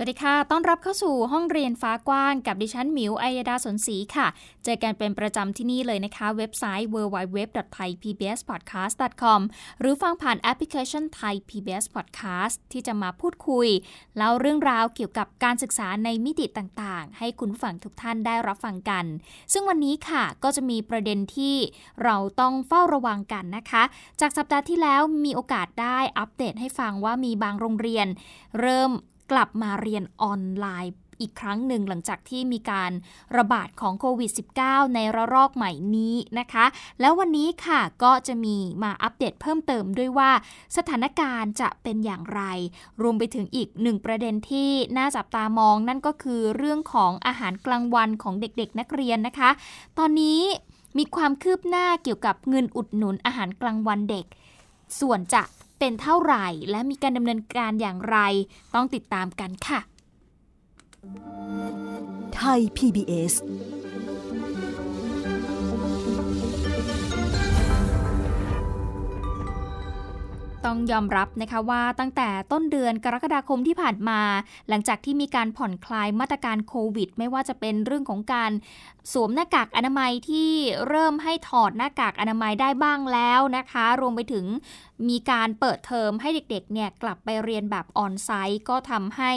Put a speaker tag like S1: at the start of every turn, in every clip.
S1: สวัสดีค่ะ ต้อนรับเข้าสู่ห้องเรียนฟ้ากว้างกับดิฉันหมิว อัยดาสนศรีค่ะ เจอกันเป็นประจำที่นี่เลยนะคะ เว็บไซต์ www.thaipbspodcast.com หรือฟังผ่านแอปพลิเคชัน Thai PBS Podcast ที่จะมาพูดคุยเล่าเรื่องราวเกี่ยวกับการศึกษาในมิติต่างๆ ให้คุณฟังทุกท่านได้รับฟังกัน ซึ่งวันนี้ค่ะก็จะมีประเด็นที่เราต้องเฝ้าระวังกันนะคะ จากสัปดาห์ที่แล้วมีโอกาสได้อัปเดตให้ฟังว่ามีบางโรงเรียน เริ่ม กลับมาเรียนออนไลน์อีกครั้งหนึ่งหลังจากที่มีการระบาดของโควิด -19 ในระลอกใหม่นี้นะคะ แล้ววันนี้ค่ะก็จะมีมาอัปเดตเพิ่มเติมด้วยว่า สถานการณ์จะเป็นอย่างไร รวมไปถึงอีกหนึ่งประเด็นที่น่าจับตามองนั่นก็คือเรื่องของอาหารกลางวันของเด็กๆ นักเรียนนะคะ ตอนนี้มีความคืบหน้าเกี่ยวกับเงินอุดหนุนอาหารกลางวันเด็ก ส่วนจะ เป็นเท่าไหร่ และมีการดำเนินการอย่างไร ต้องติดตามกันค่ะ
S2: ไทย PBS
S1: ต้องยอมรับนะคะว่าตั้งแต่ต้นเดือนกรกฎาคมที่ผ่านมา หลังจากที่มีการผ่อนคลายมาตรการโควิด ไม่ว่าจะเป็นเรื่องของการสวมหน้ากากอนามัยที่เริ่มให้ถอดหน้ากากอนามัยได้บ้างแล้วนะคะ รวมไปถึงมีการเปิดเทอมให้เด็กๆเนี่ยกลับไปเรียนแบบออนไซต์ก็ทำให้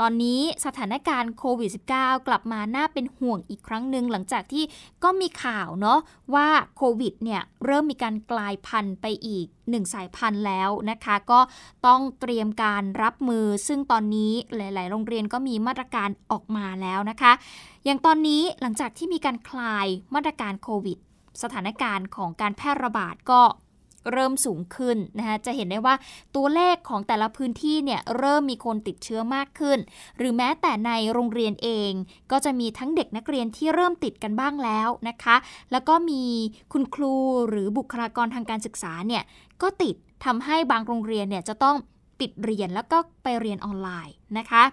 S1: ตอนนี้สถานการณ์โควิด -19 กลับมาน่าเป็นห่วงอีกครั้งหนึ่งหลังจากที่ก็มีข่าวเนาะว่าโควิดเนี่ยเริ่มมีการกลายพันธุ์ไปอีกหนึ่งสายพันธุ์แล้วนะคะ ก็ต้องเตรียมการรับมือ ซึ่งตอนนี้หลาย ๆ โรงเรียนก็มีมาตรการออกมาแล้วนะคะ อย่างตอนนี้หลังจากที่มีการคลายมาตรการโควิดสถานการณ์ของการแพร่ระบาดก็ เริ่มสูงขึ้นนะคะจะเห็นได้ว่าตัวเลขของแต่ละพื้นที่เนี่ยเริ่มมีคนติดเชื้อมากขึ้น หรือแม้แต่ในโรงเรียนเอง ก็จะมีทั้งเด็กนักเรียนที่เริ่มติดกันบ้างแล้วนะคะ แล้วก็มีคุณครูหรือบุคลากรทางการศึกษาเนี่ยก็ติดทำให้บางโรงเรียนเนี่ยจะต้องปิดเรียนแล้วก็ไปเรียนออนไลน์นะคะ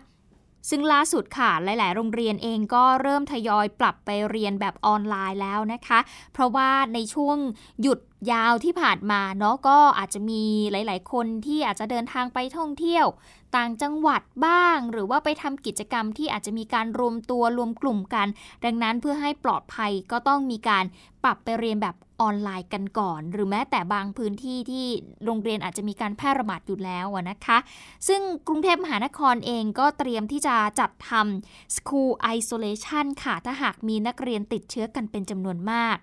S1: ซึ่งล่าสุดค่ะ หลาย ๆ โรงเรียนเองก็เริ่มทยอยปรับไปเรียนแบบออนไลน์แล้วนะคะ เพราะว่าในช่วงหยุด ยาวที่ผ่านมาเนาะก็อาจจะมีหลาย ๆ คนที่อาจจะเดินทางไปท่องเที่ยว ต่างจังหวัดบ้าง หรือว่าไปทำกิจกรรมที่อาจจะมีการรวมตัวรวมกลุ่มกัน ดังนั้นเพื่อให้ปลอดภัยก็ต้องมีการปรับไปเรียนแบบออนไลน์กันก่อน หรือแม้แต่บางพื้นที่ที่โรงเรียนอาจจะมีการแพร่ระบาดอยู่แล้วนะคะ ซึ่งกรุงเทพมหานครเองก็เตรียมที่จะจัดทำ School Isolation ค่ะถ้าหากมีนักเรียนติดเชื้อกันเป็นจำนวนมาก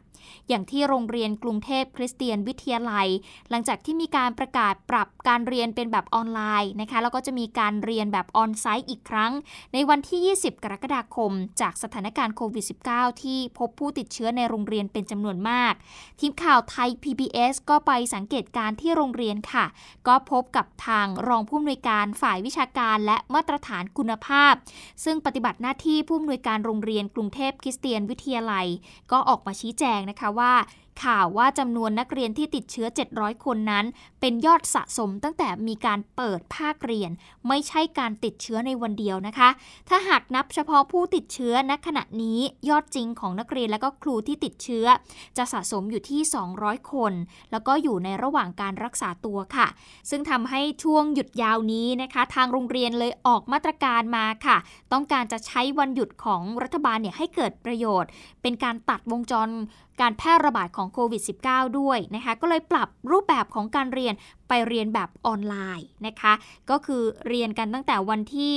S1: อย่างที่โรงเรียนกรุงเทพคริสเตียนวิทยาลัย หลังจากที่มีการประกาศปรับการเรียนเป็นแบบออนไลน์นะคะแล้วก็จะมีการเรียนแบบออนไซต์อีกครั้ง ในวันที่ 20 กรกฎาคม จากสถานการณ์โควิด -19 ที่พบผู้ติดเชื้อในโรงเรียนเป็นจำนวนมาก ทีมข่าวไทย PBS ก็ไปสังเกตการที่โรงเรียนค่ะ ก็พบกับทางรองผู้อำนวยการฝ่ายวิชาการและมาตรฐานคุณภาพ ซึ่งปฏิบัติหน้าที่ผู้อำนวยการโรงเรียนกรุงเทพคริสเตียนวิทยาลัย ก็ออกมาชี้แจงนะคะว่า ข่าวว่าจำนวนนักเรียนที่ติดเชื้อ 700 คนนั้น เป็นยอดสะสมตั้งแต่มีการเปิดภาคเรียน ไม่ใช่การติดเชื้อในวันเดียวนะคะ ถ้าหากนับเฉพาะผู้ติดเชื้อณขณะนี้ยอดจริงของนักเรียนและก็ครูที่ติดเชื้อ จะสะสมอยู่ที่ 200 คน แล้วก็อยู่ในระหว่างการรักษาตัวค่ะ ซึ่งทำให้ช่วงหยุดยาวนี้นะคะ ทางโรงเรียนเลยออกมาตรการมาค่ะ ต้องการจะใช้วันหยุดของรัฐบาลเนี่ยให้เกิดประโยชน์ เป็นการตัดวงจร การแพร่ระบาดของโควิด -19 ด้วยนะคะก็เลยปรับรูปแบบของการเรียนไปเรียนแบบออนไลน์นะคะ ก็คือเรียนกันตั้งแต่วันที่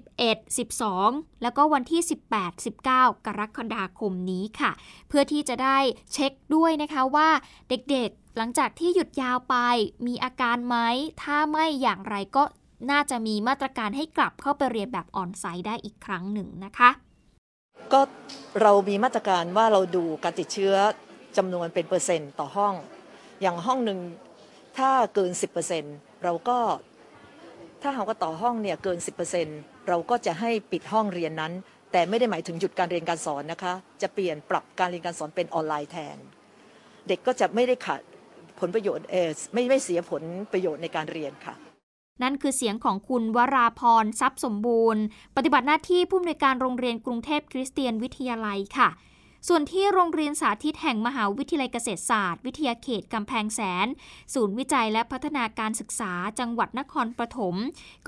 S1: 11 12 แล้วก็วันที่ 18 19 กรกฎาคมนี้ค่ะ เพื่อที่จะได้เช็คด้วยนะคะว่าเด็กๆหลังจากที่หยุดยาวไปมีอาการไหม ถ้าไม่อย่างไรก็น่าจะมีมาตรการให้กลับเข้าไปเรียนแบบออนไซต์ได้อีกครั้งหนึ่งนะคะ
S3: ก็เรามีมาตรการว่าเราดูการติดเชื้อจำนวนเป็นเปอร์เซ็นต์ต่อห้อง อย่างห้องหนึ่งถ้าเกิน 10%เราก็ถ้าหากว่าต่อห้องเนี่ยเกิน 10%เราก็จะให้ปิดห้องเรียนนั้น แต่ไม่ได้หมายถึงหยุดการเรียนการสอนนะคะ จะเปลี่ยนปรับการเรียนการสอนเป็นออนไลน์แทน เด็กก็จะไม่ได้ขาดผลประโยชน์เอไม่ไม่เสียผลประโยชน์ในการเรียนค่ะ
S1: นั่นคือเสียงของคุณวราพรทรัพย์สมบูรณ์ ปฏิบัติหน้าที่ผู้อำนวยการโรงเรียนกรุงเทพคริสเตียนวิทยาลัยค่ะ ส่วนที่โรงเรียนสาธิตแห่งมหาวิทยาลัยเกษตรศาสตร์ วิทยาเขตกำแพงแสน ศูนย์วิจัยและพัฒนาการศึกษาจังหวัดนครปฐม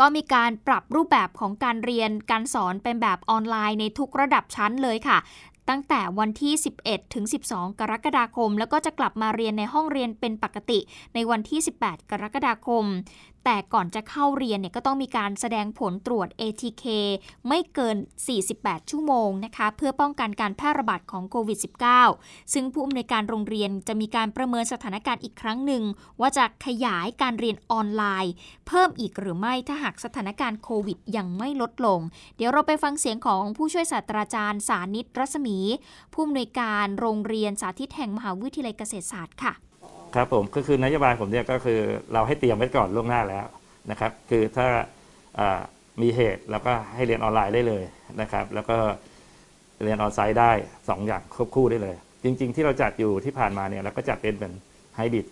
S1: ก็มีการปรับรูปแบบของการเรียนการสอนเป็นแบบออนไลน์ในทุกระดับชั้นเลยค่ะตั้งแต่วันที่ 11 ถึง 12 กรกฎาคม แล้วก็จะกลับมาเรียนในห้องเรียนเป็นปกติในวันที่ 18 กรกฎาคม แต่ก่อนจะเข้าเรียนเนี่ยก็ต้องมีการแสดงผลตรวจ ATK ไม่เกิน 48 ชั่วโมงนะคะ เพื่อป้องกันการแพร่ระบาดของโควิด -19 ซึ่งผู้อำนวยการโรงเรียนจะมีการประเมินสถานการณ์อีกครั้งหนึ่ง ว่าจะขยายการเรียนออนไลน์ เพิ่มอีกหรือไม่ถ้าหากสถานการณ์โควิดยังไม่ลดลง เดี๋ยวเราไปฟังเสียงของผู้ช่วยศาสตราจารย์สานิตรัศมี ผู้อำนวยการโรงเรียนสาธิตแห่งมหาวิทยาลัยเกษตรศาสตร์ค่ะ
S4: ครับผมก็คือนโยบายผมเนี่ยก็คือเราให้เตรียมไว้ก่อนล่วงหน้าแล้วนะครับ คือถ้ามีเหตุเราก็ให้เรียนออนไลน์ได้เลยนะครับ แล้วก็เรียนออนไซต์ได้ 2 อย่างควบคู่ได้เลย จริง ๆ ที่เราจัดอยู่ที่ผ่านมาเนี่ยเราก็จัดเป็นเป็นไฮบริด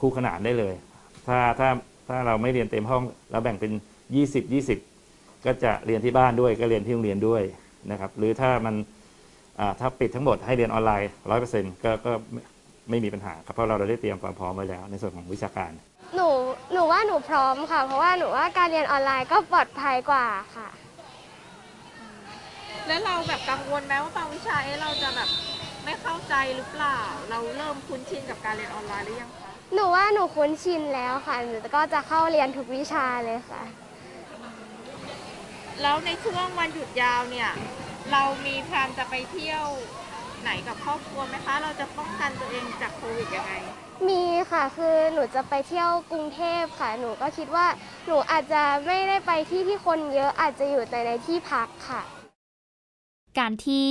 S4: คู่ขนานได้เลย ถ้าถ้าถ้าเราไม่เรียนเต็มห้องเราแบ่งเป็น 20 20 ก็จะเรียนที่บ้านด้วยก็เรียนที่โรงเรียนด้วยนะครับ หรือถ้ามันถ้าปิดทั้งหมดให้เรียนออนไลน์ 100%ก็ก็ ไม่ไม่มีปัญหาครับเพราะเราได้เตรียมความพร้อมไว้แล้วในส่วนของวิชาการ
S5: หนูหนูว่าหนูพร้อมค่ะ เพราะว่าหนูว่าการเรียนออนไลน์ก็ปลอดภัยกว่าค่ะ
S6: แล้วเราแบบกังวลไหมว่าบางวิชาเอ๊ะเราจะแบบไม่เข้าใจหรือเปล่า เราเริ่มคุ้นชินกับการเรียนออนไลน์หรือยังคะ
S5: หนูว่าหนูคุ้นชินแล้วค่ะหนูก็จะเข้าเรียนทุกวิชาเลยค่ะ
S6: แล้วในช่วงวันหยุดยาวเนี่ย เรามีแพลนจะไปเที่ยว ไหนกับครอบครัวไหมคะ เราจะป้องกันตัวเองจากโควิดยังไง
S5: มีค่ะคือหนูจะไปเที่ยวกรุงเทพค่ะ หนูก็คิดว่าหนูอาจจะไม่ได้ไปที่ที่คนเยอะอาจจะอยู่แต่ในที่พักค่ะ
S1: การที่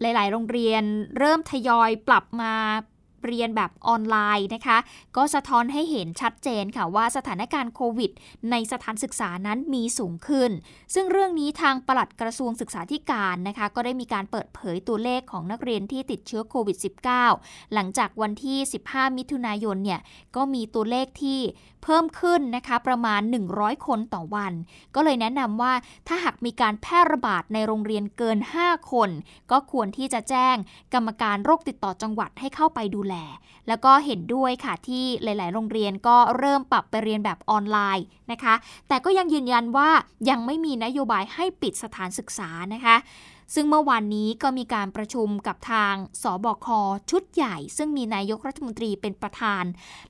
S1: หลาย ๆ โรงเรียนเริ่มทยอยปรับมา เรียนแบบออนไลน์นะคะ ก็สะท้อนให้เห็นชัดเจนค่ะว่าสถานการณ์โควิด ในสถานศึกษานั้นมีสูงขึ้น ซึ่งเรื่องนี้ทางปลัดกระทรวงศึกษาธิการนะคะ ก็ได้มีการเปิดเผยตัวเลขของนักเรียนที่ติดเชื้อโควิด -19 หลังจากวันที่ 15 มิถุนายนเนี่ยก็มีตัวเลขที่เพิ่มขึ้นนะคะประมาณ 100 คนต่อวัน ก็เลยแนะนำว่าถ้าหากมีการแพร่ระบาดในโรงเรียนเกิน 5 คน ก็ควรที่จะแจ้งกรรมการโรคติดต่อจังหวัดให้เข้าไปดูแลแล้วก็เห็นด้วยค่ะที่หลาย ๆ โรงเรียนก็เริ่มปรับไปเรียนแบบออนไลน์นะคะ แต่ก็ยังยืนยันว่ายังไม่มีนโยบายให้ปิดสถานศึกษานะคะ ซึ่งเมื่อวานนี้ก็มีการประชุมกับทางสบคชุดใหญ่ ซึ่งมีนายกรัฐมนตรีเป็นประธาน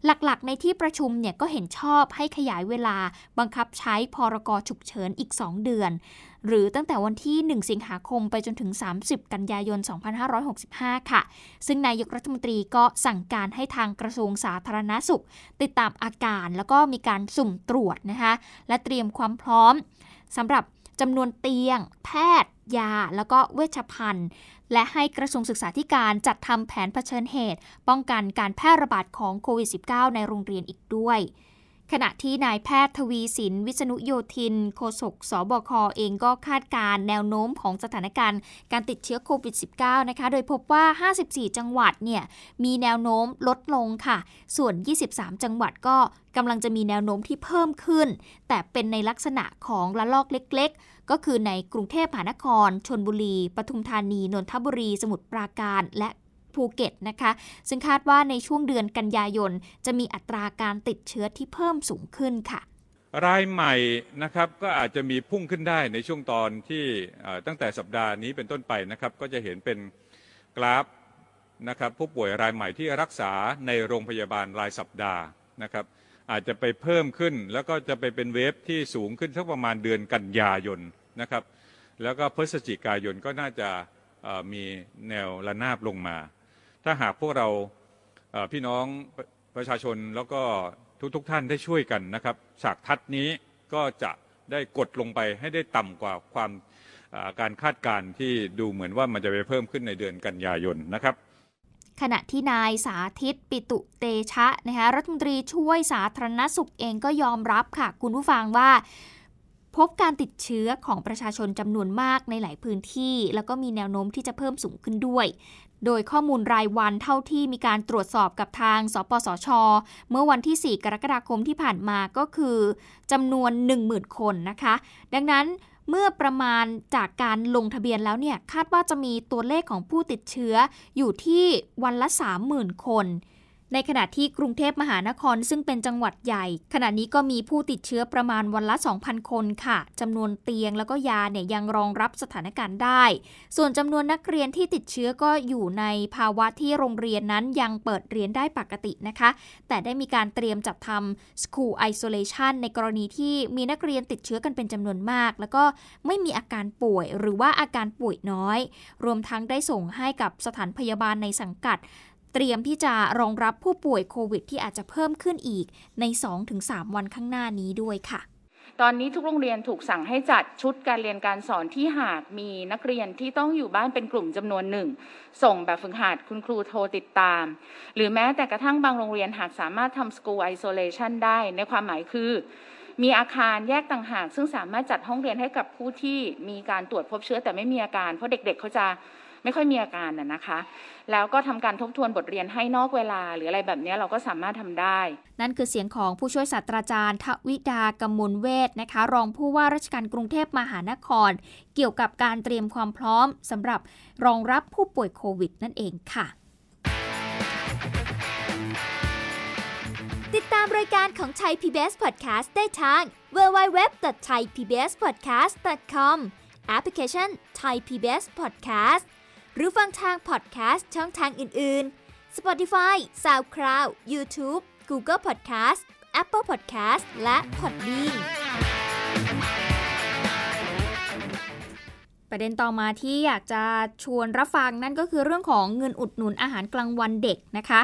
S1: หลักๆ ในที่ประชุมเนี่ยก็เห็นชอบให้ขยายเวลาบังคับใช้พรกฉุกเฉินอีก 2 เดือน หรือตั้งแต่วันที่ 1 สิงหาคมไปจนถึง 30 กันยายน 2565 ค่ะ ซึ่งนายกรัฐมนตรีก็สั่งการให้ทางกระทรวงสาธารณาสุข ติดตามอาการแล้วก็มีการสุ่มตรวจนะคะและเตรียมความพร้อมสำหรับ จำนวนเตียง แพทย์ ยา แล้วก็เวชภัณฑ์ และให้กระทรวงศึกษาธิการจัดทำแผนเผชิญเหตุ ป้องกันการแพร่ระบาดของโควิด -19 ในโรงเรียนอีกด้วยขณะที่นายแพทย์ทวีสิน วิษณุโยธิน โฆษกสบคเองก็คาดการแนวโน้มของสถานการณ์การติดเชื้อโควิด -19 นะคะ โดยพบว่า 54 จังหวัดเนี่ยมีแนวโน้มลดลงค่ะ ส่วน 23 จังหวัดก็กำลังจะมีแนวโน้มที่เพิ่มขึ้น แต่เป็นในลักษณะของระลอกเล็กๆ ก็คือในกรุงเทพมหานคร ชนบุรี ปทุมธานี นนทบุรี สมุทรปราการ และภูเก็ตนะคะ ซึ่งคาดว่าในช่วงเดือนกันยายน จะมีอัตราการติดเชื้อที่เพิ่มสูงขึ้นค่ะ
S7: รายใหม่นะครับก็อาจจะมีพุ่งขึ้นได้ในช่วงตอนที่ตั้งแต่สัปดาห์นี้เป็นต้นไปนะครับ ก็จะเห็นเป็นกราฟนะครับผู้ป่วยรายใหม่ที่รักษาในโรงพยาบาลรายสัปดาห์นะครับ อาจจะไปเพิ่มขึ้น แล้วก็จะไปเป็นเวฟที่สูงขึ้นสักประมาณเดือนกันยายนนะครับ แล้วก็พฤศจิกายนก็น่าจะมีแนวระนาบลงมา ถ้าหากพวกเราพี่น้องประชาชนแล้วก็ทุกๆทท่านได้ช่วยกันนะครับฉากทัดนี้ก็จะได้กดลงไปให้ได้ต่ำกว่าความการคาดการณ์ที่ดูเหมือนว่ามันจะไปเพิ่มขึ้นในเดือนกันยายนนะครับ
S1: ขณะที่นายสาธิตปิตุเตชะนะคะรัฐมนตรีช่วยสาธารณสุขเองก็ยอมรับค่ะ คุณผู้ฟังว่า พบการติดเชื้อของประชาชนจำนวนมากในหลายพื้นที่ แล้วก็มีแนวโน้มที่จะเพิ่มสูงขึ้นด้วยโดยข้อมูลรายวันเท่าที่มีการตรวจสอบกับทาง สปสช เมื่อวันที่ 4 กรกฎาคมที่ผ่านมาก็คือจำนวน 10,000 คนนะคะ ดังนั้น เมื่อประมาณจากการลงทะเบียนแล้วเนี่ยคาดว่าจะมีตัวเลขของผู้ติดเชื้ออยู่ที่วันละ 30,000 คน ในขณะที่กรุงเทพมหานครซึ่งเป็นจังหวัดใหญ่ ขณะนี้ก็มีผู้ติดเชื้อประมาณวันละ 2,000 คนค่ะจำนวนเตียงแล้วก็ยาเนี่ยยังรองรับสถานการณ์ได้ ส่วนจำนวนนักเรียนที่ติดเชื้อก็อยู่ในภาวะที่โรงเรียนนั้นยังเปิดเรียนได้ปกตินะคะ แต่ได้มีการเตรียมจัดทำ school isolation ในกรณีที่มีนักเรียนติดเชื้อกันเป็นจำนวนมาก แล้วก็ไม่มีอาการป่วยหรือว่าอาการป่วยน้อย รวมทั้งได้ส่งให้กับสถานพยาบาลในสังกัด เตรียมที่จะรองรับผู้ป่วยโควิด ที่อาจจะเพิ่มขึ้นอีกใน 2-3 วันข้างหน้านี้ด้วยค่ะ
S8: ตอนนี้ทุกโรงเรียนถูกสั่งให้จัดชุดการเรียนการสอนที่หากมีนักเรียนที่ต้องอยู่บ้านเป็นกลุ่มจำนวนหนึ่ง ส่งแบบฝึกหัดคุณครูโทรติดตาม หรือแม้แต่กระทั่งบางโรงเรียนหากสามารถทำ school isolation ได้ในความหมายคือ มีอาคารแยกต่างหาก ซึ่งสามารถจัดห้องเรียนให้กับผู้ที่มีการตรวจพบเชื้อแต่ไม่มีอาการ เพราะเด็กๆเขาจะ ไม่ค่อยมีอาการน่ะนะคะ แล้วก็ทำการทบทวนบทเรียนให้นอกเวลา หรืออะไรแบบนี้เราก็สามารถทำได้
S1: นั่นคือเสียงของผู้ช่วยศาสตราจารย์ทวิดากมลเวทนะคะ รองผู้ว่าราชการกรุงเทพมหานคร เกี่ยวกับการเตรียมความพร้อมสำหรับรองรับผู้ป่วยโควิด นั่นเองค่ะ
S2: ติดตามรายการของไทย PBS Podcast ได้ทาง www.thaipbspodcast.com แอปพลิเคชัน Thai PBS Podcast หรือฟังทางพอดแคสต์ช่องทางอื่น ๆ Spotify SoundCloud YouTube Google Podcast Apple Podcast และ Podbean
S1: ประเด็นต่อมาที่อยากจะชวนรับฟังนั่นก็คือเรื่องของเงินอุดหนุนอาหารกลางวันเด็กนะคะ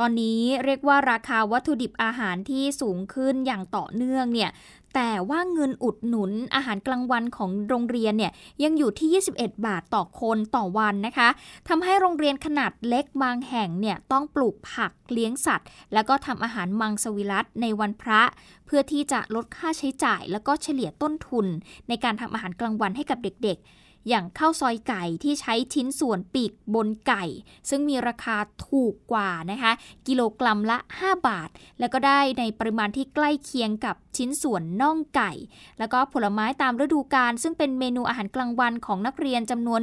S1: ตอนนี้เรียกว่าราคาวัตถุดิบอาหารที่สูงขึ้นอย่างต่อเนื่องเนี่ย แต่ว่าเงินอุดหนุนอาหารกลางวันของโรงเรียนเนี่ยยังอยู่ที่ 21 บาทต่อคนต่อวันนะคะทำให้โรงเรียนขนาดเล็กบางแห่งเนี่ยต้องปลูกผักเลี้ยงสัตว์ แล้วก็ทำอาหารมังสวิรัตในวันพระ เพื่อที่จะลดค่าใช้จ่าย แล้วก็เฉลี่ยต้นทุน ในการทำอาหารกลางวันให้กับเด็กๆ อย่างข้าวซอยไก่ที่ใช้ชิ้นส่วนปีกบนไก่ ซึ่งมีราคาถูกกว่านะคะกิโลกรัมละ 5 บาท แล้วก็ได้ในปริมาณที่ใกล้เคียงกับชิ้นส่วนน่องไก่ แล้วก็ผลไม้ตามฤดูกาลซึ่งเป็นเมนูอาหารกลางวันของนักเรียนจำนวน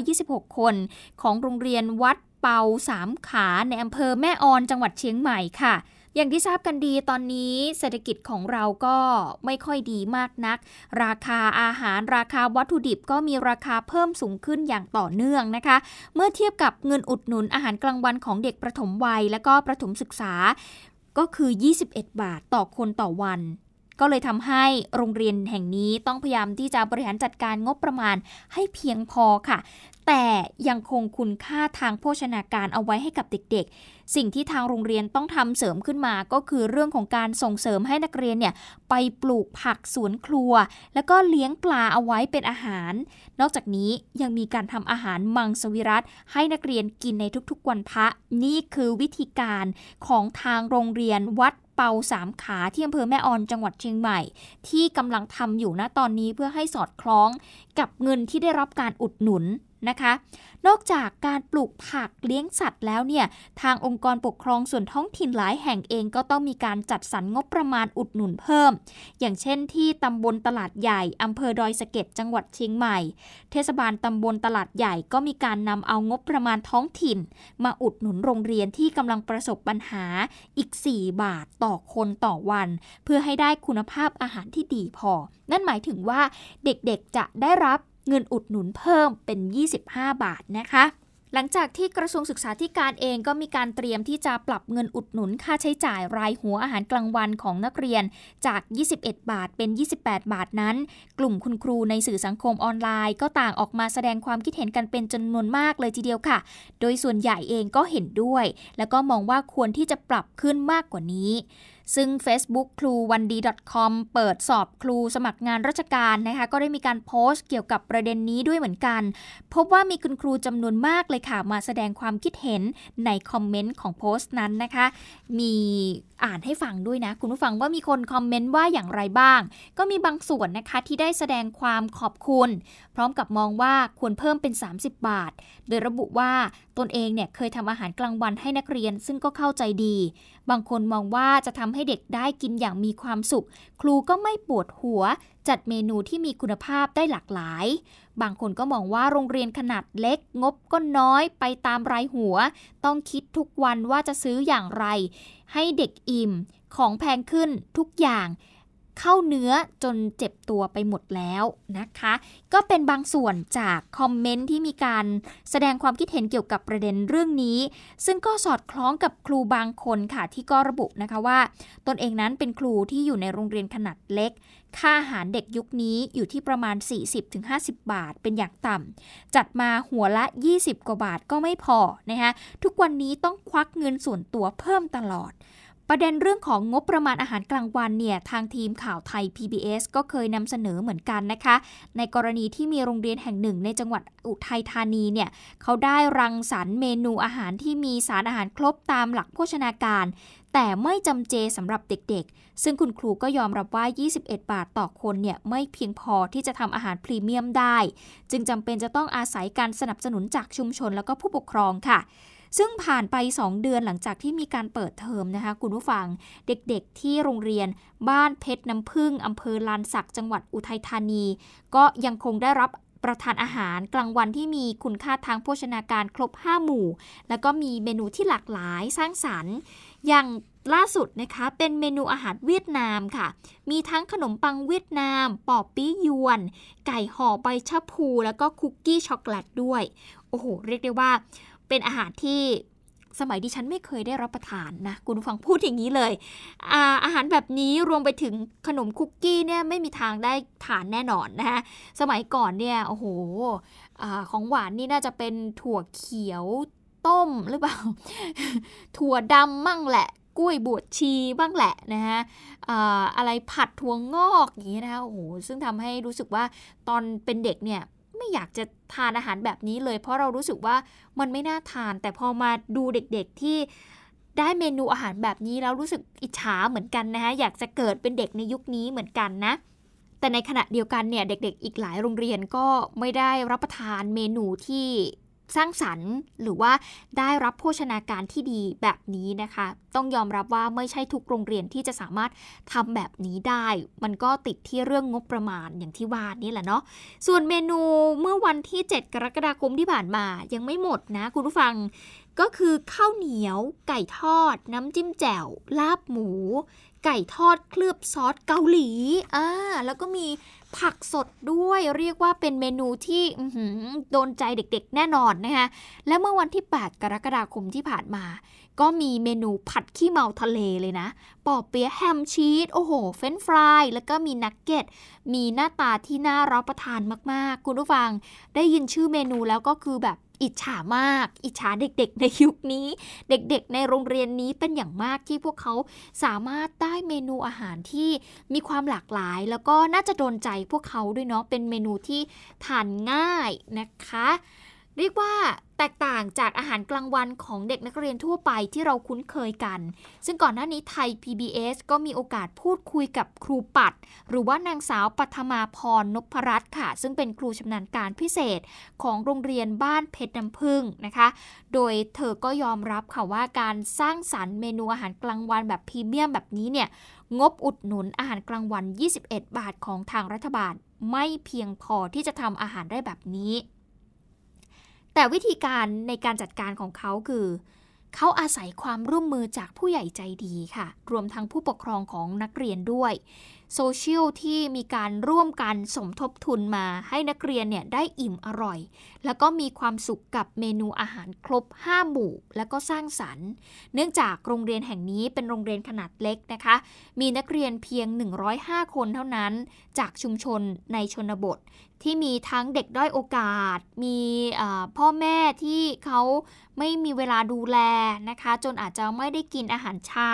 S1: 126 คน ของโรงเรียนวัดเปาสามขาในอำเภอแม่ออนจังหวัดเชียงใหม่ค่ะ อย่างที่ทราบกันดีตอนนี้เศรษฐกิจของเราก็ไม่ค่อยดีมากนัก ราคาอาหารราคาวัตถุดิบก็มีราคาเพิ่มสูงขึ้นอย่างต่อเนื่องนะคะ เมื่อเทียบกับเงินอุดหนุนอาหารกลางวันของเด็กประถมวัย และก็ประถมศึกษา ก็คือ 21 บาทต่อคนต่อวันก็เลยทำให้โรงเรียนแห่งนี้ต้องพยายามที่จะบริหารจัดการงบประมาณให้เพียงพอค่ะ แต่ยังคงคุณค่าทางโภชนาการเอาไว้ให้กับเด็กๆ สิ่งที่ทางโรงเรียนต้องทำเสริมขึ้นมา ก็คือเรื่องของการส่งเสริมให้นักเรียนเนี่ยไปปลูกผักสวนครัว แล้วก็เลี้ยงปลาเอาไว้เป็นอาหาร นอกจากนี้ยังมีการทำอาหารมังสวิรัตให้นักเรียนกินในทุกๆวันพระ นี่คือวิธีการของทางโรงเรียนวัดเปาสามขาที่อำเภอแม่ออนจังหวัดเชียงใหม่ ที่กำลังทำอยู่ณตอนนี้เพื่อให้สอดคล้องกับเงินที่ได้รับการอุดหนุน นะคะ นอกจากการปลูกผักเลี้ยงสัตว์แล้วเนี่ยทางองค์กรปกครองส่วนท้องถิ่นหลายแห่งเองก็ต้องมีการจัดสรรงบประมาณอุดหนุนเพิ่ม อย่างเช่นที่ตำบลตลาดใหญ่อำเภอดอยสะเก็ดจังหวัดเชียงใหม่ เทศบาลตำบลตลาดใหญ่ก็มีการนำเอางบประมาณท้องถิ่น มาอุดหนุนโรงเรียนที่กำลังประสบปัญหาอีก 4 บาทต่อคนต่อวัน เพื่อให้ได้คุณภาพอาหารที่ดีพอ นั่นหมายถึงว่าเด็กๆจะได้รับ เงินอุดหนุนเพิ่มเป็น 25 บาทนะคะหลังจากที่กระทรวงศึกษาธิการเองก็มีการเตรียมที่จะปรับเงินอุดหนุนค่าใช้จ่ายรายหัวอาหารกลางวันของนักเรียนจาก 21 บาทเป็น 28 บาทนั้น กลุ่มคุณครูในสื่อสังคมออนไลน์ ก็ต่างออกมาแสดงความคิดเห็นกันเป็นจำนวนมากเลยทีเดียวค่ะ โดยส่วนใหญ่เองก็เห็นด้วย แล้วก็มองว่าควรที่จะปรับขึ้นมากกว่านี้ ซึ่ง Facebook ครูวันดี .com เปิดสอบครูสมัครงานราชการนะคะ ก็ได้มีการโพสต์เกี่ยวกับประเด็นนี้ด้วยเหมือนกัน พบว่ามีคุณครูจำนวนมากเลยค่ะ มาแสดงความคิดเห็นในคอมเมนต์ของโพสต์นั้นนะคะ มีอ่านให้ฟังด้วยนะ คุณผู้ฟังว่ามีคนคอมเมนต์ว่าอย่างไรบ้าง ก็มีบางส่วนนะคะที่ได้แสดงความขอบคุณ พร้อมกับมองว่าควรเพิ่มเป็น 30 บาท โดยระบุว่าตนเองเนี่ยเคยทำอาหารกลางวันให้นักเรียน ซึ่งก็เข้าใจดี บางคนมองว่าจะทำให้เด็กได้กินอย่างมีความสุข ครูก็ไม่ปวดหัว จัดเมนูที่มีคุณภาพได้หลากหลาย บางคนก็มองว่าโรงเรียนขนาดเล็ก งบก็น้อยไปตามรายหัว ต้องคิดทุกวันว่าจะซื้ออย่างไร ให้เด็กอิ่ม ของแพงขึ้นทุกอย่าง เข้าเนื้อจนเจ็บตัวไปหมดแล้วนะคะ ก็เป็นบางส่วนจากคอมเมนต์ที่มีการแสดงความคิดเห็นเกี่ยวกับประเด็นเรื่องนี้ ซึ่งก็สอดคล้องกับครูบางคนค่ะที่ก็ระบุนะคะว่า ตนเองนั้นเป็นครูที่อยู่ในโรงเรียนขนาดเล็ก ค่าอาหารเด็กยุคนี้อยู่ที่ประมาณ 40-50 บาทเป็นอย่างต่ำจัดมาหัวละ 20 กว่าบาทก็ไม่พอนะคะทุกวันนี้ต้องควักเงินส่วนตัวเพิ่มตลอด ประเด็นเรื่องของงบประมาณอาหารกลางวันเนี่ยทางทีมข่าวไทย PBS ก็เคยนำเสนอเหมือนกันนะคะ ในกรณีที่มีโรงเรียนแห่งหนึ่งในจังหวัดอุทัยธานีเนี่ยเขาได้รังสรรค์เมนูอาหารที่มีสารอาหารครบตามหลักโภชนาการ แต่ไม่จำเจสำหรับเด็กๆ ซึ่งคุณครูก็ยอมรับว่า 21 บาทต่อคนเนี่ยไม่เพียงพอที่จะทำอาหารพรีเมียมได้ จึงจำเป็นจะต้องอาศัยการสนับสนุนจากชุมชนแล้วก็ผู้ปกครองค่ะ ซึ่งผ่านไป 2 เดือนหลังจากที่มีการเปิดเทอมนะคะ คุณผู้ฟังเด็กๆ ที่โรงเรียนบ้านเพชรน้ำพึ่งอำเภอลานสักจังหวัดอุทัยธานี ก็ยังคงได้รับประทานอาหารกลางวันที่มีคุณค่าทางโภชนาการครบ 5 หมู่ แล้วก็มีเมนูที่หลากหลายสร้างสรรค์ อย่างล่าสุดนะคะเป็นเมนูอาหารเวียดนามค่ะ มีทั้งขนมปังเวียดนาม ปอปี้ยวน ไก่ห่อใบชะพู แล้วก็คุกกี้ช็อกโกแลตด้วย โอ้โห เรียกได้ว่า เป็นอาหารที่สมัยดิฉันไม่เคยได้รับประทานนะ คุณฟังพูดอย่างนี้เลยอาอาหารแบบนี้รวมไปถึงขนมคุกกี้เนี่ยไม่มีทางได้ทานแน่นอนนะคะสมัยก่อนเนี่ยโอ้โหอของหวานนี่น่าจะเป็นถั่วเขียวต้มหรือเปล่า ถั่วดำมั่งแหละกล้วยบวชชีบ้างแหละนะฮะอะไรผัดถั่วงอกอย่างนี้นะคะโอ้โหซึ่งทำให้รู้สึกว่าตอนเป็นเด็กเนี่ย ไม่อยากจะทานอาหารแบบนี้เลย เพราะเรารู้สึกว่ามันไม่น่าทาน แต่พอมาดูเด็กๆที่ได้เมนูอาหารแบบนี้แล้วรู้สึกอิจฉาเหมือนกันนะคะอยากจะเกิดเป็นเด็กในยุคนี้เหมือนกันนะ แต่ในขณะเดียวกันเนี่ยเด็กๆ อีกหลายโรงเรียนก็ไม่ได้รับประทานเมนูที่ สร้างสรรค์หรือว่าได้รับโภชนาการที่ดีแบบนี้นะคะ ต้องยอมรับว่าไม่ใช่ทุกโรงเรียนที่จะสามารถทำแบบนี้ได้ มันก็ติดที่เรื่องงบประมาณอย่างที่ว่านี่แหละเนาะส่วนเมนูเมื่อวันที่ 7 กรกฎาคมที่ผ่านมายังไม่หมดนะ คุณผู้ฟังก็คือข้าวเหนียว ไก่ทอด น้ำจิ้มแจ่ว ลาบหมู ไก่ทอดเคลือบซอสเกาหลีอ่าแล้วก็มี ผักสดด้วยเรียกว่าเป็นเมนูที่โดนใจเด็กๆ แน่นอนนะคะและเมื่อวันที่ 8 กรกฎาคมที่ผ่านมา ก็มีเมนูผัดขี้เมาทะเลเลยนะปอเปี๊ยะแฮมชีสโอ้โห เฟรนฟราย แล้วก็มีนักเก็ต มีหน้าตาที่น่ารับประทานมากๆ คุณผู้ฟัง ได้ยินชื่อเมนูแล้วก็คือแบบ อิจฉามาก อิจฉาเด็กๆ ในยุคนี้ เด็กๆ ในโรงเรียนนี้เป็นอย่างมากที่พวกเขาสามารถได้เมนูอาหารที่มีความหลากหลาย แล้วก็น่าจะโดนใจพวกเขาด้วยเนาะเป็นเมนูที่ทานง่ายนะคะ เรียกว่าแตกต่างจากอาหารกลางวันของเด็กนักเรียนทั่วไปที่เราคุ้นเคยกัน ซึ่งก่อนหน้านี้ไทย PBS ก็มีโอกาสพูดคุยกับครูปัด หรือว่านางสาวปัทมาพรนพรัตน์ค่ะ ซึ่งเป็นครูชำนาญการพิเศษของโรงเรียนบ้านเพชรน้ำพึ่งนะคะ โดยเธอก็ยอมรับค่ะว่าการสร้างสรรค์เมนูอาหารกลางวันแบบพรีเมียมแบบนี้เนี่ยงบอุดหนุนอาหารกลางวัน 21 บาทของทางรัฐบาล ไม่เพียงพอที่จะทำอาหารได้แบบนี้ แต่วิธีการในการจัดการของเขาคือ เขาอาศัยความร่วมมือจากผู้ใหญ่ใจดีค่ะ รวมทั้งผู้ปกครองของนักเรียนด้วยโซเชียลที่มีการร่วมกันสมทบทุนมาให้นักเรียนเนี่ยได้อิ่มอร่อย แล้วก็มีความสุขกับเมนูอาหารครบ 5 หมู่ แล้วก็สร้างสรรค์ เนื่องจากโรงเรียนแห่งนี้เป็นโรงเรียนขนาดเล็กนะคะ มีนักเรียนเพียง 105 คนเท่านั้น จากชุมชนในชนบท ที่มีทั้งเด็กด้อยโอกาส มีพ่อแม่ที่เขาไม่มีเวลาดูแลนะคะ จนอาจจะไม่ได้กินอาหารเช้า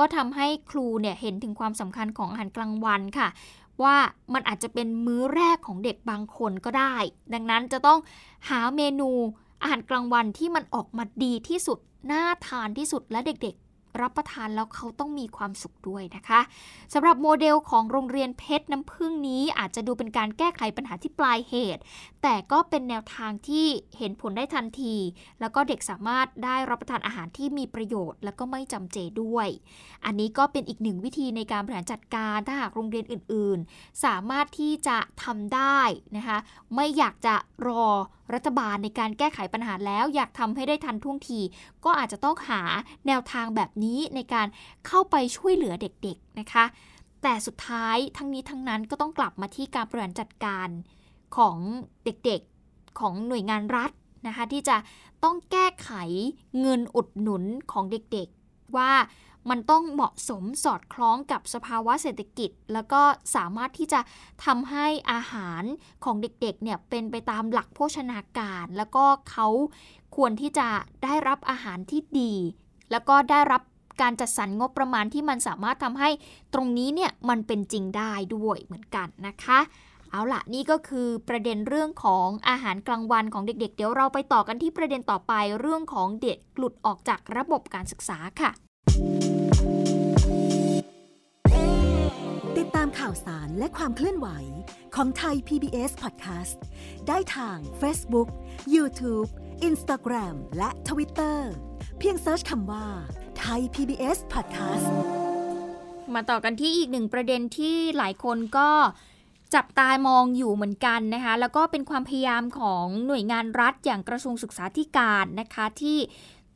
S1: ก็ทำให้ครูเนี่ยเห็นถึงความสำคัญของอาหารกลางวันค่ะ ว่ามันอาจจะเป็นมื้อแรกของเด็กบางคนก็ได้ ดังนั้นจะต้องหาเมนูอาหารกลางวันที่มันออกมาดีที่สุดน่าทานที่สุดและเด็ก รับประทานแล้วเขาต้องมีความสุขด้วยนะคะสำหรับโมเดลของโรงเรียนเพชรน้ำพึ่งนี้อาจจะดูเป็นการแก้ไขปัญหาที่ปลายเหตุ แต่ก็เป็นแนวทางที่เห็นผลได้ทันที แล้วก็เด็กสามารถได้รับประทานอาหารที่มีประโยชน์ แล้วก็ไม่จำเจด้วย อันนี้ก็เป็นอีกหนึ่งวิธีในการบริหารจัดการถ้าหากโรงเรียนอื่น ๆ สามารถที่จะทำได้นะคะไม่อยากจะรอ รัฐบาลในการแก้ไขปัญหาแล้วอยากทำให้ได้ทันท่วงที ก็อาจจะต้องหาแนวทางแบบนี้ในการเข้าไปช่วยเหลือเด็กๆนะคะ แต่สุดท้ายทั้งนี้ทั้งนั้นก็ต้องกลับมาที่การบริหารจัดการของเด็กๆของหน่วยงานรัฐนะคะ ที่จะต้องแก้ไขเงินอุดหนุนของเด็กๆว่า มันต้องเหมาะสมสอดคล้องกับสภาวะเศรษฐกิจ แล้วก็สามารถที่จะทำให้อาหารของเด็กๆเนี่ยเป็นไปตามหลักโภชนาการ แล้วก็เขาควรที่จะได้รับอาหารที่ดี แล้วก็ได้รับการจัดสรรงบประมาณที่มันสามารถทำให้ตรงนี้เนี่ยมันเป็นจริงได้ด้วยเหมือนกันนะคะเอาละนี่ก็คือประเด็นเรื่องของอาหารกลางวันของเด็กๆเดี๋ยวเราไปต่อกันที่ประเด็นต่อไปเรื่องของเด็กหลุดออกจากระบบการศึกษาค่ะ
S9: ติดตามข่าวสารและความเคลื่อนไหวของไทย PBS Podcast ได้ทาง Facebook, YouTube, Instagram และ Twitter เพียงเซิร์ชคำว่าไทย PBS Podcast
S1: มาต่อกันที่อีกหนึ่งประเด็นที่หลายคนก็จับตามองอยู่เหมือนกันนะคะ แล้วก็เป็นความพยายามของหน่วยงานรัฐอย่างกระทรวงศึกษาธิการนะคะที่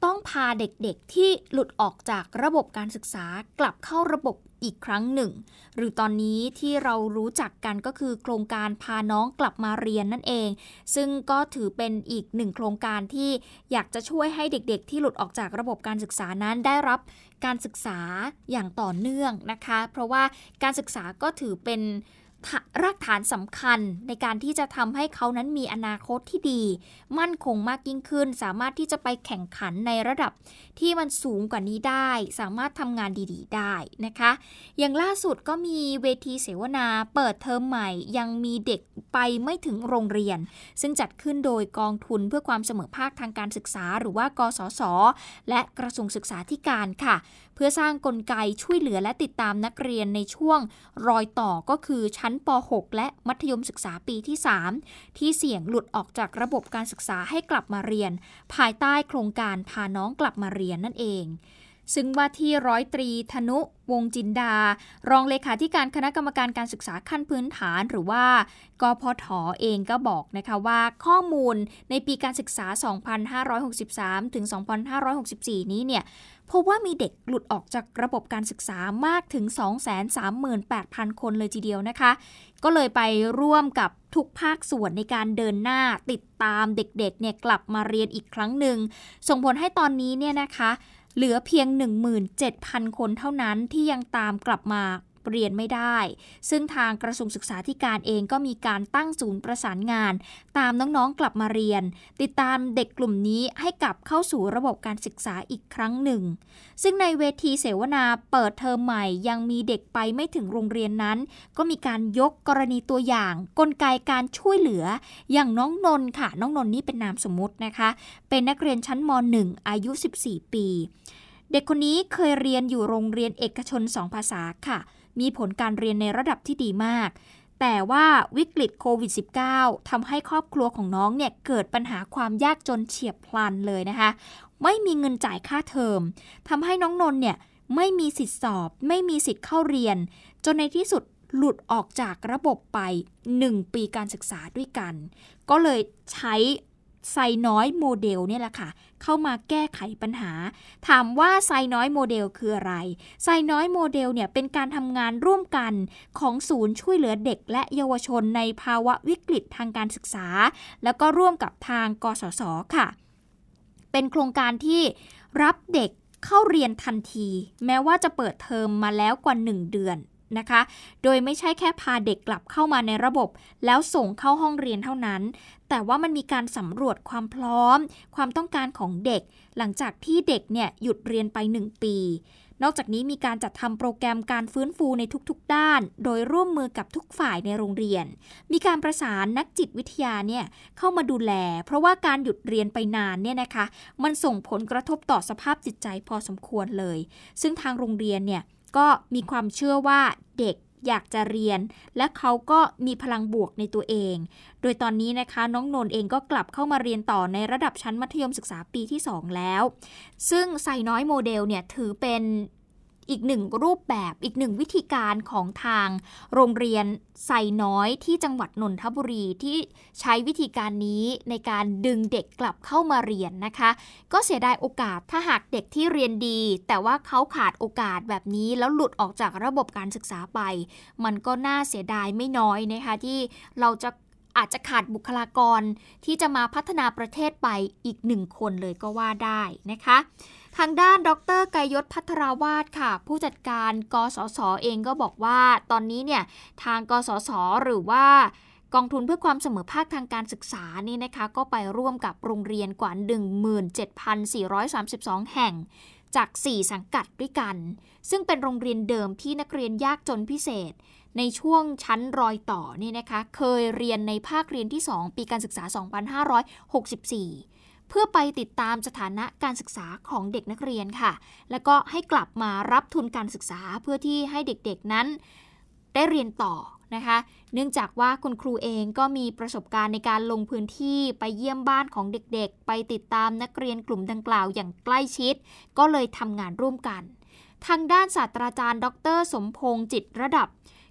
S1: ต้องพาเด็กๆที่หลุดออกจากระบบการศึกษากลับเข้าระบบอีกครั้งหนึ่ง หรือตอนนี้ที่เรารู้จักกันก็คือโครงการพาน้องกลับมาเรียนนั่นเอง ซึ่งก็ถือเป็นอีกหนึ่งโครงการที่อยากจะช่วยให้เด็กๆ ที่หลุดออกจากระบบการศึกษานั้นได้รับการศึกษาอย่างต่อเนื่องนะคะ เพราะว่าการศึกษาก็ถือเป็น รากฐานสำคัญในการที่จะทำให้เขานั้นมีอนาคตที่ดี มั่นคงมากยิ่งขึ้น สามารถที่จะไปแข่งขันในระดับที่มันสูงกว่านี้ได้ สามารถทำงานดีๆ ได้นะคะ อย่างล่าสุดก็มีเวทีเสวนาเปิดเทอมใหม่ ยังมีเด็กไปไม่ถึงโรงเรียน ซึ่งจัดขึ้นโดยกองทุนเพื่อความเสมอภาคทางการศึกษา หรือว่ากสศและกระทรวงศึกษาธิการค่ะ เพื่อสร้างกลไกช่วยเหลือและติดตามนักเรียนในช่วงรอยต่อก็คือชั้นป .6 และมัธยมศึกษาปีที่ 3 ที่เสี่ยงหลุดออกจากระบบการศึกษาให้กลับมาเรียน ภายใต้โครงการพาน้องกลับมาเรียนนั่นเองซึ่งว่าที่ร้อยตรีธนุวงจินดา รองเลขาธิการคณะกรรมการการศึกษาขั้นพื้นฐานหรือว่ากพทอเองก็บอกนะคะว่าข้อมูลในปีการศึกษา 2563 ถึง 2564 นี้เนี่ย พบว่ามีเด็กหลุดออกจากระบบการศึกษามากถึง 238,000 คนเลยทีเดียวนะคะ ก็เลยไปร่วมกับทุกภาคส่วนในการเดินหน้าติดตามเด็กๆเนี่ยกลับมาเรียนอีกครั้งหนึ่ง ส่งผลให้ตอนนี้เนี่ยนะคะ เหลือเพียง 17,000 คนเท่านั้นที่ยังตามกลับมา เรียนไม่ได้ ซึ่งทางกระทรวงศึกษาธิการเองก็มีการตั้งศูนย์ประสานงาน ตามน้องๆกลับมาเรียน ติดตามเด็กกลุ่มนี้ให้กลับเข้าสู่ระบบการศึกษาอีกครั้งหนึ่ง ซึ่งในเวทีเสวนาเปิดเทอมใหม่ยังมีเด็กไปไม่ถึงโรงเรียนนั้น ก็มีการยกกรณีตัวอย่าง กลไกการช่วยเหลือ อย่างน้องนนค่ะน้องนนนี่เป็นนามสมมตินะคะ เป็นนักเรียนชั้นม .1 อายุ 14 ปี เด็กคนนี้เคยเรียนอยู่โรงเรียนเอกชนสองภาษาค่ะ มีผลการเรียนในระดับที่ดีมาก แต่ว่าวิกฤตโควิด -19 ทำให้ครอบครัวของน้องเนี่ยเกิดปัญหาความยากจนเฉียบพลันเลยนะคะ ไม่มีเงินจ่ายค่าเทอมทำให้น้องนนเนี่ยไม่มีสิทธิสอบ ไม่มีสิทธิ์เข้าเรียน จนในที่สุดหลุดออกจากระบบไป 1 ปีการศึกษาด้วยกัน ก็เลยใช้ ไซน้อยโมเดลเนี่ยแหละค่ะ เข้ามาแก้ไขปัญหา ถามว่าไซน้อยโมเดลคืออะไร ไซน้อยโมเดลเนี่ยเป็นการทำงานร่วมกันของศูนย์ช่วยเหลือเด็กและเยาวชนในภาวะวิกฤตทางการศึกษา แล้วก็ร่วมกับทางกสศค่ะ เป็นโครงการที่รับเด็กเข้าเรียนทันที แม้ว่าจะเปิดเทอมมาแล้วกว่า 1 เดือน นะคะ โดยไม่ใช่แค่พาเด็กกลับเข้ามาในระบบ แล้วส่งเข้าห้องเรียนเท่านั้น แต่ว่ามันมีการสำรวจความพร้อม ความต้องการของเด็ก หลังจากที่เด็กเนี่ยหยุดเรียนไป 1 ปี นอกจากนี้มีการจัดทำโปรแกรมการฟื้นฟูในทุกๆ ด้าน โดยร่วมมือกับทุกฝ่ายในโรงเรียน มีการประสานนักจิตวิทยาเนี่ยเข้ามาดูแล เพราะว่าการหยุดเรียนไปนานเนี่ยนะคะ มันส่งผลกระทบต่อสภาพจิตใจพอสมควรเลย ซึ่งทางโรงเรียนเนี่ย ก็มีความเชื่อว่าเด็กอยากจะเรียน และเขาก็มีพลังบวกในตัวเอง โดยตอนนี้นะคะน้องนนเองก็กลับเข้ามาเรียนต่อในระดับชั้นมัธยมศึกษาปีที่ 2 แล้ว ซึ่งใส่น้อยโมเดลเนี่ยถือเป็น อีกหนึ่งรูปแบบอีกหนึ่งวิธีการของทางโรงเรียนไซน้อยที่จังหวัดนนทบุรีที่ใช้วิธีการนี้ในการดึงเด็กกลับเข้ามาเรียนนะคะ ก็เสียดายโอกาสถ้าหากเด็กที่เรียนดี แต่ว่าเขาขาดโอกาสแบบนี้ แล้วหลุดออกจากระบบการศึกษาไป มันก็น่าเสียดายไม่น้อยนะคะที่เราจะอาจจะขาดบุคลากรที่จะมาพัฒนาประเทศไปอีกหนึ่งคนเลยก็ว่าได้นะคะ ทางด้านดรกายศพัทราวาสค่ะ ผู้จัดการกสศเองก็บอกว่าตอนนี้เนี่ยทางกสศหรือว่ากองทุนเพื่อความเสมอภาคทางการศึกษานี่นะคะก็ไปร่วมกับโรงเรียนกว่า 17,432 แห่งจาก 4 สังกัดด้วยกัน ซึ่งเป็นโรงเรียนเดิมที่นักเรียนยากจนพิเศษ ในช่วงชั้นรอยต่อนี่นะคะ เคยเรียนในภาคเรียนที่ 2 ปีการศึกษา 2564 เพื่อไปติดตามสถานะการศึกษาของเด็กนักเรียนค่ะ แล้วก็ให้กลับมารับทุนการศึกษาเพื่อที่ให้เด็กๆนั้น ได้เรียนต่อนะคะ เนื่องจากว่าคุณครูเองก็มีประสบการณ์ในการลงพื้นที่ไปเยี่ยมบ้านของเด็กๆ ไปติดตามนักเรียนกลุ่มดังกล่าวอย่างใกล้ชิด ก็เลยทำงานร่วมกัน ทางด้านศาสตราจารย์ ดร สมพงษ์จิตระดับ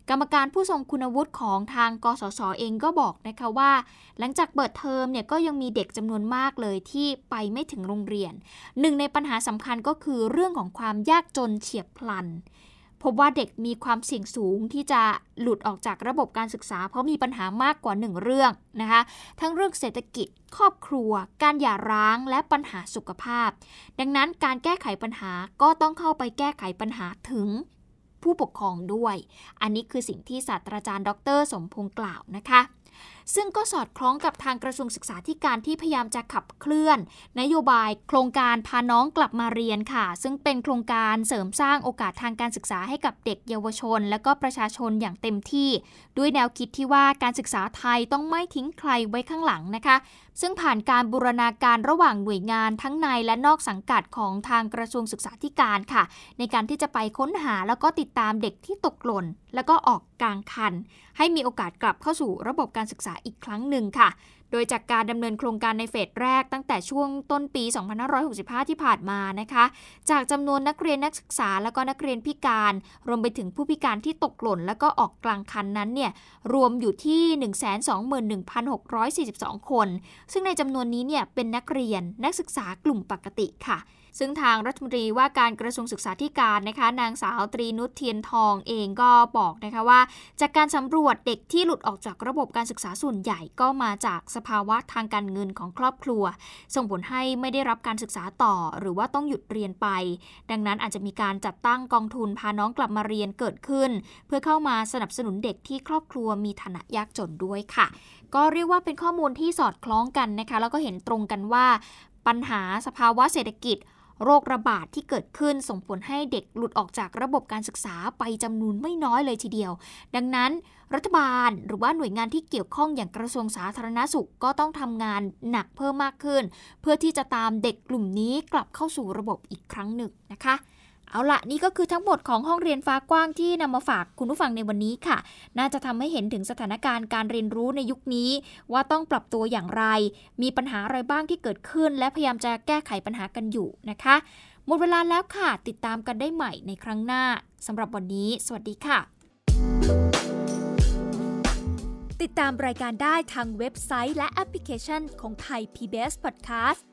S1: กรรมการผู้ทรงคุณวุฒิของทางกสศเองก็บอกนะคะว่า หลังจากเปิดเทอมเนี่ยก็ยังมีเด็กจำนวนมากเลยที่ไปไม่ถึงโรงเรียน หนึ่งในปัญหาสำคัญก็คือเรื่องของความยากจนเฉียบพลัน พบว่าเด็กมีความเสี่ยงสูงที่จะหลุดออกจากระบบการศึกษา เพราะมีปัญหามากกว่าหนึ่งเรื่องนะคะ ทั้งเรื่องเศรษฐกิจ ครอบครัว การหย่าร้างและปัญหาสุขภาพ ดังนั้นการแก้ไขปัญหาก็ต้องเข้าไปแก้ไขปัญหาถึง ผู้ปกครองด้วย อันนี้คือสิ่งที่ศาสตราจารย์ ดร สมพงษ์กล่าวนะคะซึ่งก็สอดคล้องกับทางกระทรวงศึกษาธิการที่พยายามจะขับเคลื่อน นโยบายโครงการพาน้องกลับมาเรียนค่ะ ซึ่งเป็นโครงการเสริมสร้างโอกาสทางการศึกษาให้กับเด็กเยาวชน และก็ประชาชนอย่างเต็มที่ ด้วยแนวคิดที่ว่าการศึกษาไทยต้องไม่ทิ้งใครไว้ข้างหลังนะคะ ซึ่งผ่านการบูรณาการระหว่างหน่วยงานทั้งในและนอกสังกัดของทางกระทรวงศึกษาธิการค่ะ ในการที่จะไปค้นหาแล้วก็ติดตามเด็กที่ตกหล่น แล้วก็ออกกลางคัน ให้มีโอกาสกลับเข้าสู่ระบบการศึกษาอีกครั้งหนึ่งค่ะ โดยจากการดำเนินโครงการในเฟสแรกตั้งแต่ช่วงต้นปี 2565 ที่ผ่านมานะคะ จากจำนวนนักเรียนนักศึกษาแล้วก็นักเรียนพิการ รวมไปถึงผู้พิการที่ตกหล่น แล้วก็ออกกลางคันนั้นเนี่ยรวมอยู่ที่ 121,642 คน ซึ่งในจำนวนนี้เนี่ยเป็นนักเรียนนักศึกษากลุ่มปกติค่ะ ซึ่งทางรัฐมนตรีว่าการกระทรวงศึกษาธิการนะคะนางสาวตรีนุชเทียนทองเองก็บอกนะคะว่า จากการสำรวจเด็กที่หลุดออกจากระบบการศึกษาส่วนใหญ่ก็มาจากสภาวะทางการเงินของครอบครัว ส่งผลให้ไม่ได้รับการศึกษาต่อ หรือว่าต้องหยุดเรียนไป ดังนั้นอาจจะมีการจัดตั้งกองทุนพาน้องกลับมาเรียนเกิดขึ้น เพื่อเข้ามาสนับสนุนเด็กที่ครอบครัวมีฐานะยากจนด้วยค่ะ ก็เรียกว่าเป็นข้อมูลที่สอดคล้องกันนะคะแล้วก็เห็นตรงกันว่าปัญหาสภาวะเศรษฐกิจ โรคระบาดที่เกิดขึ้นส่งผลให้เด็กหลุดออกจากระบบการศึกษาไปจำนวนไม่น้อยเลยทีเดียว ดังนั้น รัฐบาลหรือว่าหน่วยงานที่เกี่ยวข้องอย่างกระทรวงสาธารณสุขก็ต้องทำงานหนักเพิ่มมากขึ้น เพื่อที่จะตามเด็กกลุ่มนี้กลับเข้าสู่ระบบอีกครั้งหนึ่งนะคะ เอาละนี่ก็คือทั้งหมดของห้องเรียนฟ้ากว้างที่นำมาฝากคุณผู้ฟังในวันนี้ค่ะ น่าจะทำให้เห็นถึงสถานการณ์การเรียนรู้ในยุคนี้ ว่าต้องปรับตัวอย่างไร มีปัญหาอะไรบ้างที่เกิดขึ้น และพยายามจะแก้ไขปัญหากันอยู่นะคะ หมดเวลาแล้วค่ะ ติดตามกันได้ใหม่ในครั้งหน้าสำหรับวันนี้ สวัสดีค่ะ ติดตามรายการได้ทางเว็บไซต์และแอปพลิเคชันของไทย PBS Podcast